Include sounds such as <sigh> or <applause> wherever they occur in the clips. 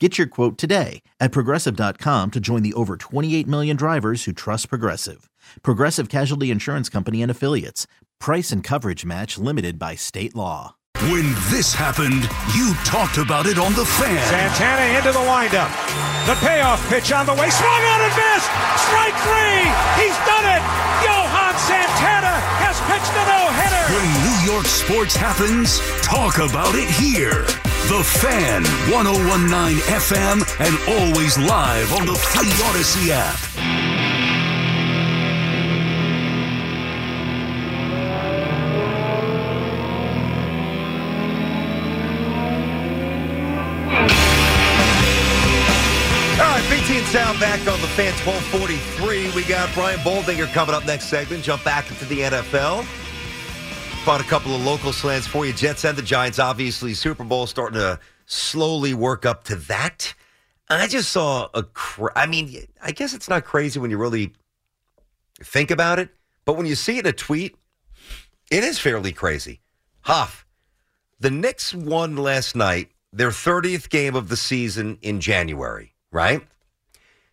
Get your quote today at progressive.com to join the over 28 million drivers who trust Progressive. Progressive Casualty Insurance Company and Affiliates. Price and coverage match limited by state law. When this happened, you talked about it on The Fan. Santana into the windup. The payoff pitch on the way. Swung on and missed. Strike three. He's done it. Johan Santana has pitched a no-hitter. When New York sports happens, talk about it here. The Fan, 1019 FM, and always live on the free Odyssey app. All right, BT and Sal back on the fan 1243. We got Brian Baldinger coming up next segment. Jump back into the NFL. Found a couple of local slants for you. Jets and the Giants, obviously, Super Bowl starting to slowly work up to that. I just saw a. Cra- I mean, I guess it's not crazy when you really think about it, but when you see it in a tweet, it is fairly crazy. Huff, the Knicks won last night their 30th game of the season in January, right?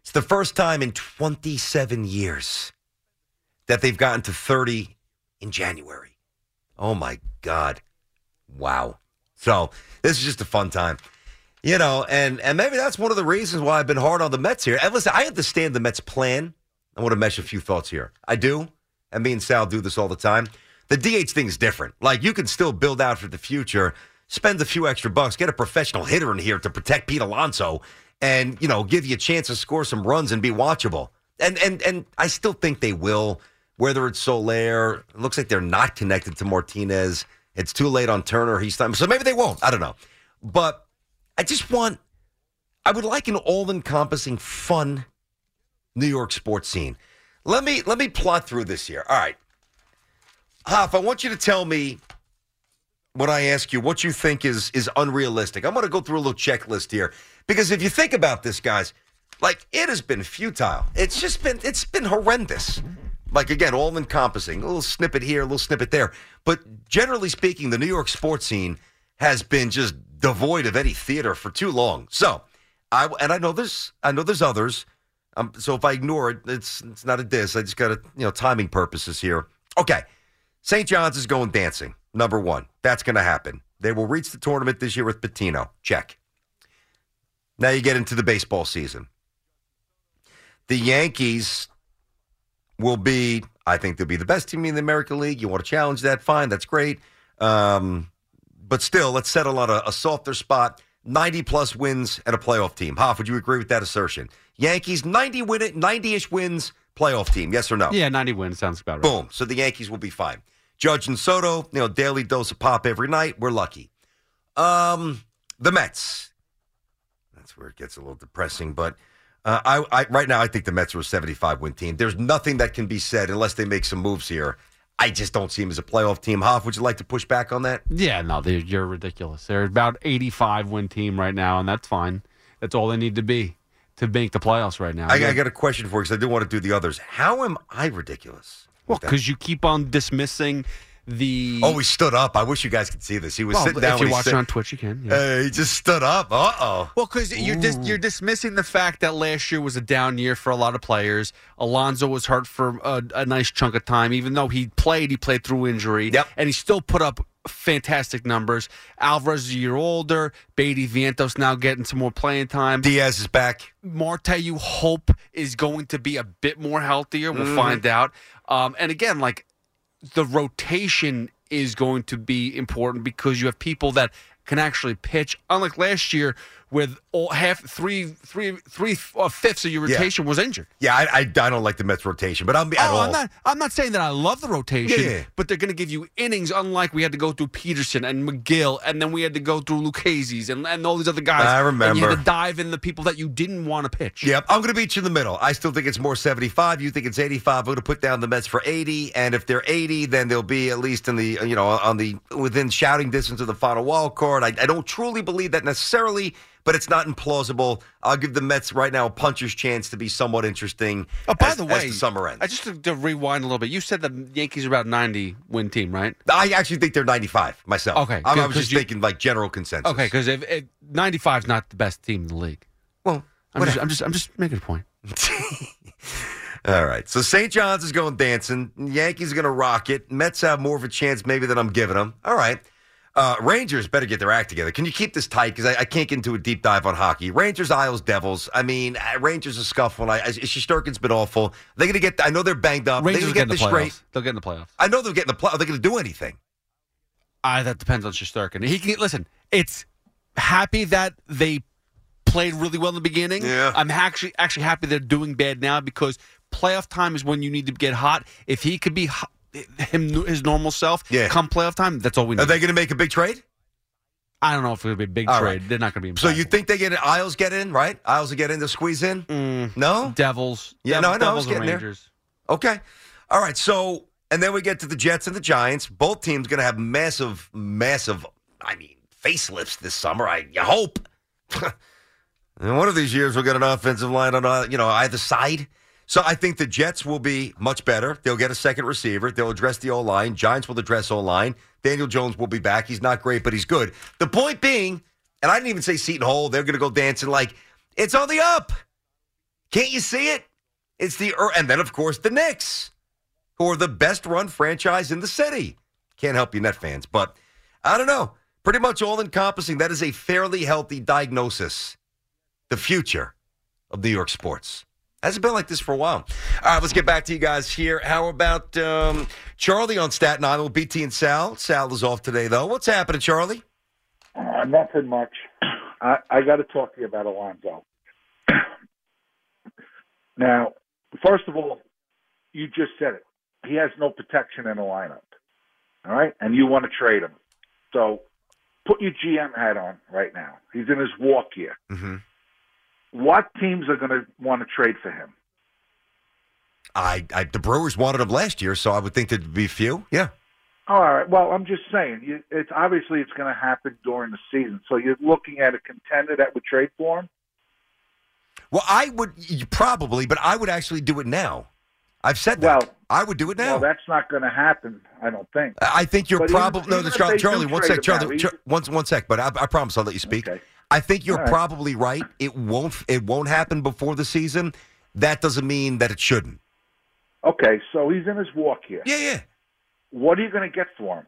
It's the first time in 27 years that they've gotten to 30 in January. Oh my God. Wow. So this is just a fun time. You know, and and maybe that's one of the reasons why I've been hard on the Mets here. And listen, I understand the Mets plan. I want to mesh a few thoughts here. I do. And me and Sal do this all the time. The DH thing is different. Like you can still build out for the future, spend a few extra bucks, get a professional hitter in here to protect Pete Alonso, and you know, give you a chance to score some runs and be watchable. And and and I still think they will. Whether it's Soler, it looks like they're not connected to Martinez. It's too late on Turner. He's time, so maybe they won't. I don't know, but I just want. I would like an all-encompassing, fun New York sports scene. Let me let me plot through this here. All right, Hoff, I want you to tell me when I ask you what you think is is unrealistic. I'm going to go through a little checklist here because if you think about this, guys, like it has been futile. It's just been it's been horrendous. Like again, all encompassing. A little snippet here, a little snippet there. But generally speaking, the New York sports scene has been just devoid of any theater for too long. So, I and I know there's I know there's others. Um, so if I ignore it, it's it's not a diss. I just got to you know timing purposes here. Okay, St. John's is going dancing. Number one, that's going to happen. They will reach the tournament this year with Pitino. Check. Now you get into the baseball season. The Yankees will be, I think they'll be the best team in the American League. You want to challenge that? Fine, that's great. Um, but still, let's settle on a, a softer spot. 90 plus wins and a playoff team. Hoff, would you agree with that assertion? Yankees 90 win it, 90-ish wins, playoff team. Yes or no? Yeah, 90 wins sounds about right. Boom. So the Yankees will be fine. Judge and Soto, you know, daily dose of pop every night. We're lucky. Um, the Mets. That's where it gets a little depressing, but uh, I, I right now I think the Mets are a 75 win team. There's nothing that can be said unless they make some moves here. I just don't see them as a playoff team. Hoff, would you like to push back on that? Yeah, no, they're, you're ridiculous. They're about 85 win team right now, and that's fine. That's all they need to be to make the playoffs right now. I, I got a question for you because I do want to do the others. How am I ridiculous? well, because you keep on dismissing the. Oh, he stood up. I wish you guys could see this. He was well, sitting down. if you're watching on Twitch, you can. Yeah. Uh, he just stood up. Uh oh. Well, because you're dis- you're dismissing the fact that last year was a down year for a lot of players. Alonso was hurt for a, a nice chunk of time, even though he played. He played through injury, Yep. and he still put up fantastic numbers. Alvarez is a year older. Baty Vientos now getting some more playing time. Diaz is back. Marte, you hope is going to be a bit more healthier. We'll find out. Um, and again, like the rotation is going to be important because you have people that can actually pitch. Unlike last year, with all half three, three, three uh, fifths of your Yeah. rotation was injured. Yeah, I, I, I don't like the Mets rotation, but I'm at Oh, all. I'm not. I'm not saying that I love the rotation, Yeah, yeah. but they're going to give you innings. Unlike we had to go through Peterson and Megill, and then we had to go through Lucchesi's and, and all these other guys. I And you remember. had to dive in the people that you didn't want to pitch. Yep, I'm going to beat you in the middle. I still think it's more 75. You think it's 85. I'm going to put down the Mets for 80. And if they're 80, then they'll be at least in the, you know, on the within shouting distance of the final wild card. I, I don't truly believe that necessarily, but it's not implausible. I'll give the Mets right now a puncher's chance to be somewhat interesting. Oh, by as, the way, the summer ends. I just to, to rewind a little bit. You said the Yankees are about 90 win team, right? I actually think they're 95 myself. Okay, I, I was just you- thinking like general consensus. Okay, because if, if 95 is not the best team in the league, well, I'm just, I'm just I'm just making a point. <laughs> All right. So St. John's is going dancing. Yankees are going to rock it. Mets have more of a chance maybe than I'm giving them. All right. Uh, Rangers better get their act together. Can you keep this tight? Because I, I can't get into a deep dive on hockey. Rangers, Isles, Devils. I mean, uh, Rangers are scuffling. I, I, Shesterkin's been awful. They're going to get. I know they're banged up. Rangers they're get get the playoffs. straight. They'll get in the playoffs. I know they'll get in the play. Are they going to do anything? I that depends on Shosturkin. He can listen. It's happy that they played really well in the beginning. Yeah. I'm actually actually happy they're doing bad now because playoff time is when you need to get hot. If he could be hot, him his normal self, Yeah. come playoff time, that's all we need. Are they going to make a big trade? I don't know if it'll be a big All trade. right. They're not going to be. So you think they get it? Isles get in, right? Isles will get in to squeeze in? Mm, No? Devils? Yeah, Dev- no, I know, I was Devils and there. Rangers. Okay. All right. So, and then we get to the Jets and the Giants. Both teams going to have massive, massive, I mean, facelifts this summer. I you hope. and <laughs> one of these years we'll get an offensive line on, uh, you know, either side. So I think the Jets will be much better. They'll get a second receiver. They'll address the O line. Giants will address O line. Daniel Jones will be back. He's not great, but he's good. The point being, and I didn't even say Seton Hall. They're going to go dancing like it's on the up. Can't you see it? It's the er- and then of course the Knicks, who are the best run franchise in the city. Can't help you, Net fans, but I don't know. Pretty much all encompassing. That is a fairly healthy diagnosis. The future of New York sports hasn't been like this for a while. All right, let's get back to you guys here. How about um, Charlie on Staten Island? BT and Sal. Sal is off today though. What's happening, Charlie? Uh, nothing much. <clears throat> I, I got to talk to you about Alonso. <clears throat> now, first of all, you just said it. He has no protection in the lineup. All right? And you want to trade him. So put your GM hat on right now. He's in his walk year. Mm-hmm. What teams are going to want to trade for him? I, I the Brewers wanted him last year, so I would think there'd be a few. Yeah. All right. Well, I'm just saying. You, it's obviously it's going to happen during the season. So you're looking at a contender that would trade for him. Well, I would probably, but I would actually do it now. I've said that. Well- I would do it now. Well, that's not going to happen. I don't think. I think you're probably no. even Charlie, Charlie one sec, Charlie, now, Char- one one sec. But I, I promise I'll let you speak. Okay. I think you're right. probably right. It won't. It won't happen before the season. That doesn't mean that it shouldn't. Okay, so he's in his walk here. Yeah, yeah. What are you going to get for him?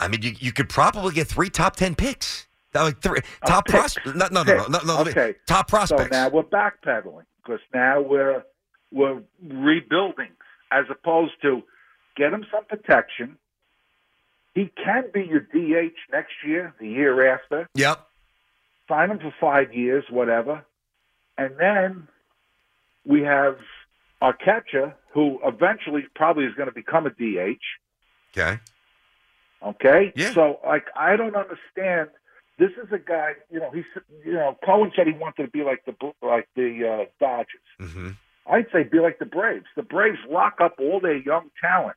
I mean, you, you could probably get three top ten picks. Uh, Like three top prospects. No, no, no, no, no, no. Okay. Top prospects. So now we're backpedaling because now we're we're rebuilding as opposed to get him some protection. He can be your DH next year, the year after. yep. Sign him for five years, whatever, and then we have our catcher who eventually probably is going to become a DH. Okay. Okay. Yeah. So like I don't understand. This is a guy. You know, he's you know Cohen said he wanted to be like the like the uh, Dodgers. Mm-hmm. I'd say be like the Braves. The Braves lock up all their young talent.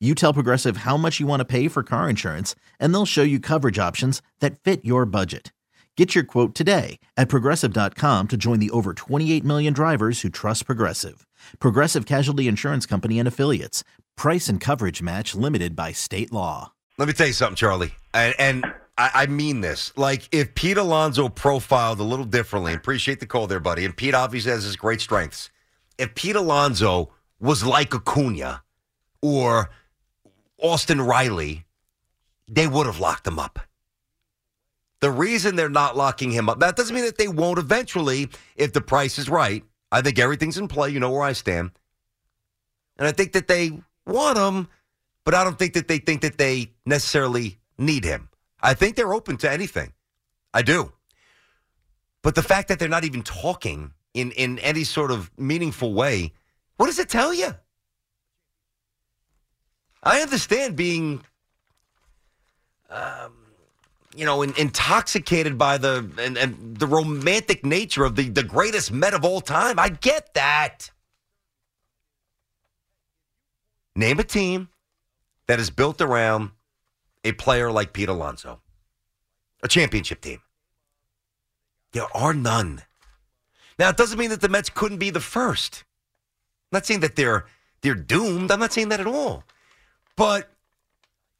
You tell Progressive how much you want to pay for car insurance, and they'll show you coverage options that fit your budget. Get your quote today at progressive.com to join the over 28 million drivers who trust Progressive. Progressive Casualty Insurance Company and Affiliates. Price and coverage match limited by state law. Let me tell you something, Charlie. And, and I, I mean this. Like, if Pete Alonso profiled a little differently, appreciate the call there, buddy. And Pete obviously has his great strengths. If Pete Alonso was like Acuna or Austin Riley, they would have locked him up. The reason they're not locking him up, that doesn't mean that they won't eventually if the price is right. I think everything's in play. You know where I stand. And I think that they want him, but I don't think that they think that they necessarily need him. I think they're open to anything. I do. But the fact that they're not even talking in, in any sort of meaningful way, what does it tell you? I understand being, um, you know, in, intoxicated by the and, and the romantic nature of the, the greatest Met of all time. I get that. Name a team that is built around a player like Pete Alonso, a championship team. There are none. Now, it doesn't mean that the Mets couldn't be the first. I'm not saying that they're they're doomed. I'm not saying that at all. But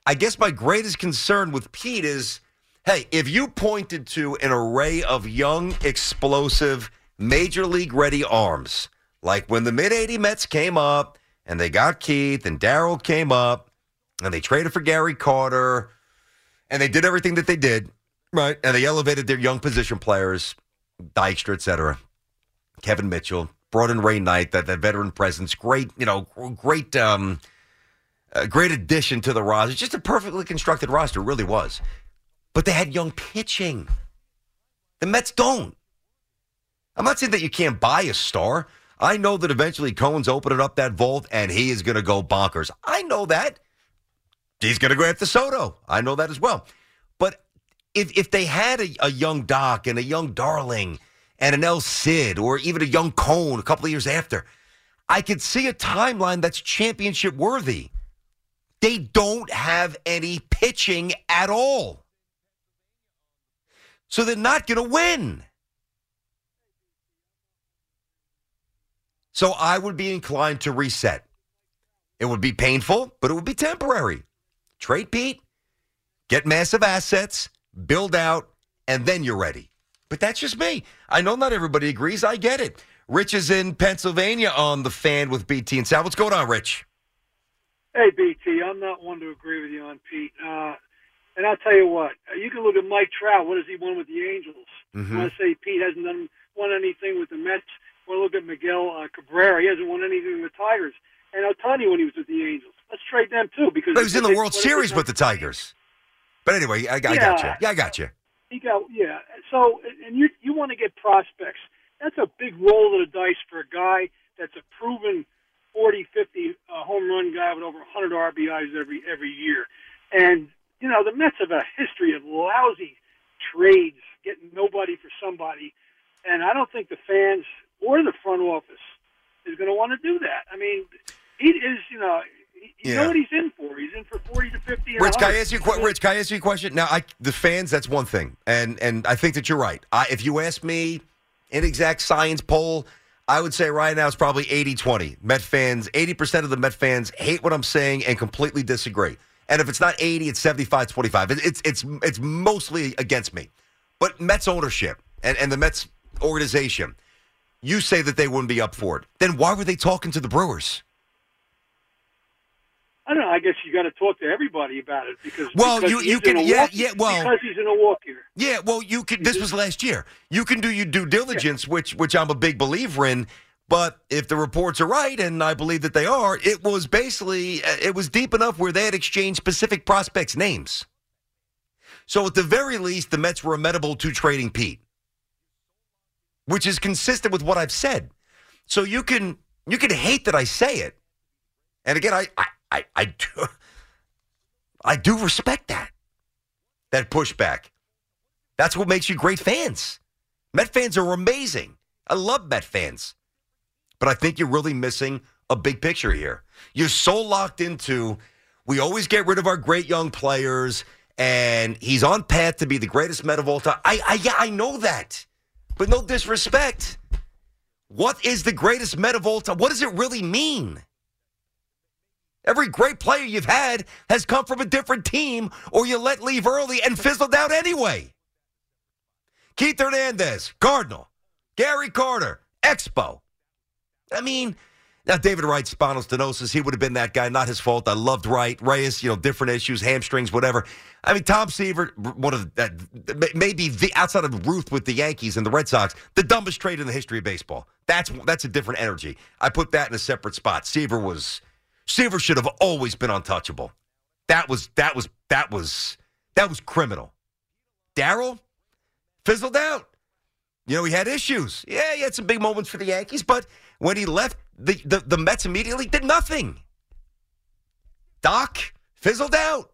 I guess my greatest concern with Pete is hey, if you pointed to an array of young, explosive, major league ready arms, like when the mid 80 Mets came up and they got Keith and Darryl came up and they traded for Gary Carter and they did everything that they did, right? And they elevated their young position players, Dykstra, et cetera, Kevin Mitchell, brought in Ray Knight, that, that veteran presence, great, you know, great. Um, a great addition to the roster. Just a perfectly constructed roster, really was. But they had young pitching. The Mets don't. I'm not saying that you can't buy a star. I know that eventually Cohen's opening up that vault and he is going to go bonkers. I know that. He's going to go after Soto. I know that as well. But if if they had a, a young Doc and a young Darling and an El Sid or even a young Cone a couple of years after, I could see a timeline that's championship worthy. They don't have any pitching at all. So they're not going to win. So I would be inclined to reset. It would be painful, but it would be temporary. Trade Pete, get massive assets, build out, and then you're ready. But that's just me. I know not everybody agrees. I get it. Rich is in Pennsylvania on the fan with BT and Sal. What's going on, Rich? Hey, BT, I'm not one to agree with you on Pete. Uh, and I'll tell you what, you can look at Mike Trout. What has he won with the Angels? Mm-hmm. I say Pete hasn't done won anything with the Mets. Want to look at Miguel uh, Cabrera? He hasn't won anything with the Tigers. And Ohtani when he was with the Angels. Let's trade them too because But he was in the World Series with the Tigers. But anyway, I, I got you. Yeah, I got you. He got yeah. So and you you want to get prospects. That's a big roll of the dice for a guy that's a proven 40, 50 uh, home run guy with over 100 RBIs every every year. And you know the Mets have a history of lousy trades, getting nobody for somebody. And I don't think the fans or the front office is going to want to do that. I mean, he is you know. You Yeah. know what he's in for? He's in for forty to fifty. and Rich, can I 100. ask you a Rich, can I ask you a question? Now, I, the fans, that's one thing, and and I think that you're right. I, if you ask me, an exact science poll, I would say right now it's probably 80-20. Met fans, 80% of the Met fans hate what I'm saying and completely disagree. And if it's not 80, it's 75-25. It's it's it's mostly against me. but Mets ownership and, and the Mets organization, you say that they wouldn't be up for it. Then why were they talking to the Brewers? I don't know. I guess you got to talk to everybody about it because Well, because you- you can- yeah, walk- yeah, well- because he's in a walk here. Yeah, well, you can. This was last year. You can do your due diligence, which which I'm a big believer in. But if the reports are right, and I believe that they are, it was basically uh, it was deep enough where they had exchanged specific prospects' names. So at the very least, the Mets were amenable to trading Pete, which is consistent with what I've said. So you can you can hate that I say it, and again, I I I, I do <laughs> I do respect that that pushback. That's what makes you great fans. Met fans are amazing. I love Met fans. But I think you're really missing a big picture here. You're so locked into we always get rid of our great young players, and he's on path to be the greatest Met of all time. I, I yeah, I know that. But no disrespect. What is the greatest Met of all time? What does it really mean? Every great player you've had has come from a different team, or you let leave early and fizzled out anyway. Keith Hernandez, Cardinal. Gary Carter, Expo. I mean, now David Wright, spinal stenosis, he would have been that guy. Not his fault. I loved Wright. Reyes, you know, different issues, hamstrings, whatever. I mean, Tom Seaver, one of maybe the outside of Ruth with the Yankees and the Red Sox, the dumbest trade in the history of baseball. That's that's a different energy. I put that in a separate spot. Seaver was Seaver should have always been untouchable. That was that was that was that was criminal. Darryl fizzled out. You know, he had issues. Yeah, he had some big moments for the Yankees, but when he left, the, the, the Mets immediately did nothing. Doc fizzled out.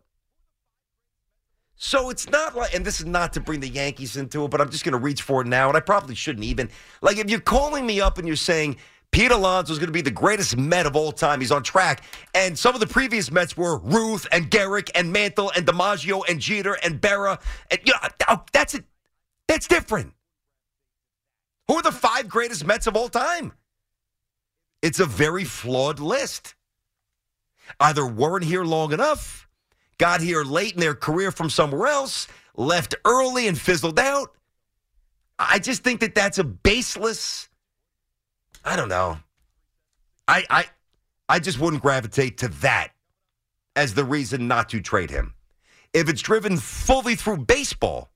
So it's not like, and this is not to bring the Yankees into it, but I'm just going to reach for it now, and I probably shouldn't even. Like, if you're calling me up and you're saying Pete Alonso is going to be the greatest Met of all time, he's on track, and some of the previous Mets were Ruth and Gehrig and Mantle and DiMaggio and Jeter and Berra, and you know, oh, that's it. That's different. Who are the five greatest Mets of all time? It's a very flawed list. Either weren't here long enough, got here late in their career from somewhere else, left early and fizzled out. I just think that that's a baseless. I don't know. I I I just wouldn't gravitate to that as the reason not to trade him. If it's driven fully through baseball,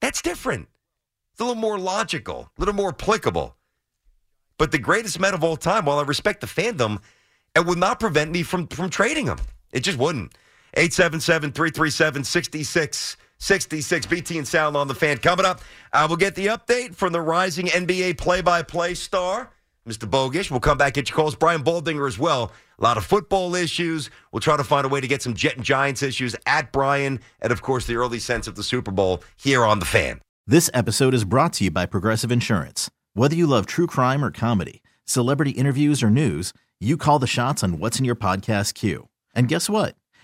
that's different. It's a little more logical, a little more applicable. But the greatest Met of all time, while I respect the fandom, it would not prevent me from, from trading him. It just wouldn't. 877 337 6666. BT and Sound on the fan. Coming up, uh, I will get the update from the rising NBA play by play star, Mr. Bogish. We'll come back, get your calls. Brian Baldinger as well. A lot of football issues. We'll try to find a way to get some Jet and Giants issues at Brian, and of course, the early sense of the Super Bowl here on the fan. This episode is brought to you by Progressive Insurance. Whether you love true crime or comedy, celebrity interviews or news, you call the shots on what's in your podcast queue. And guess what?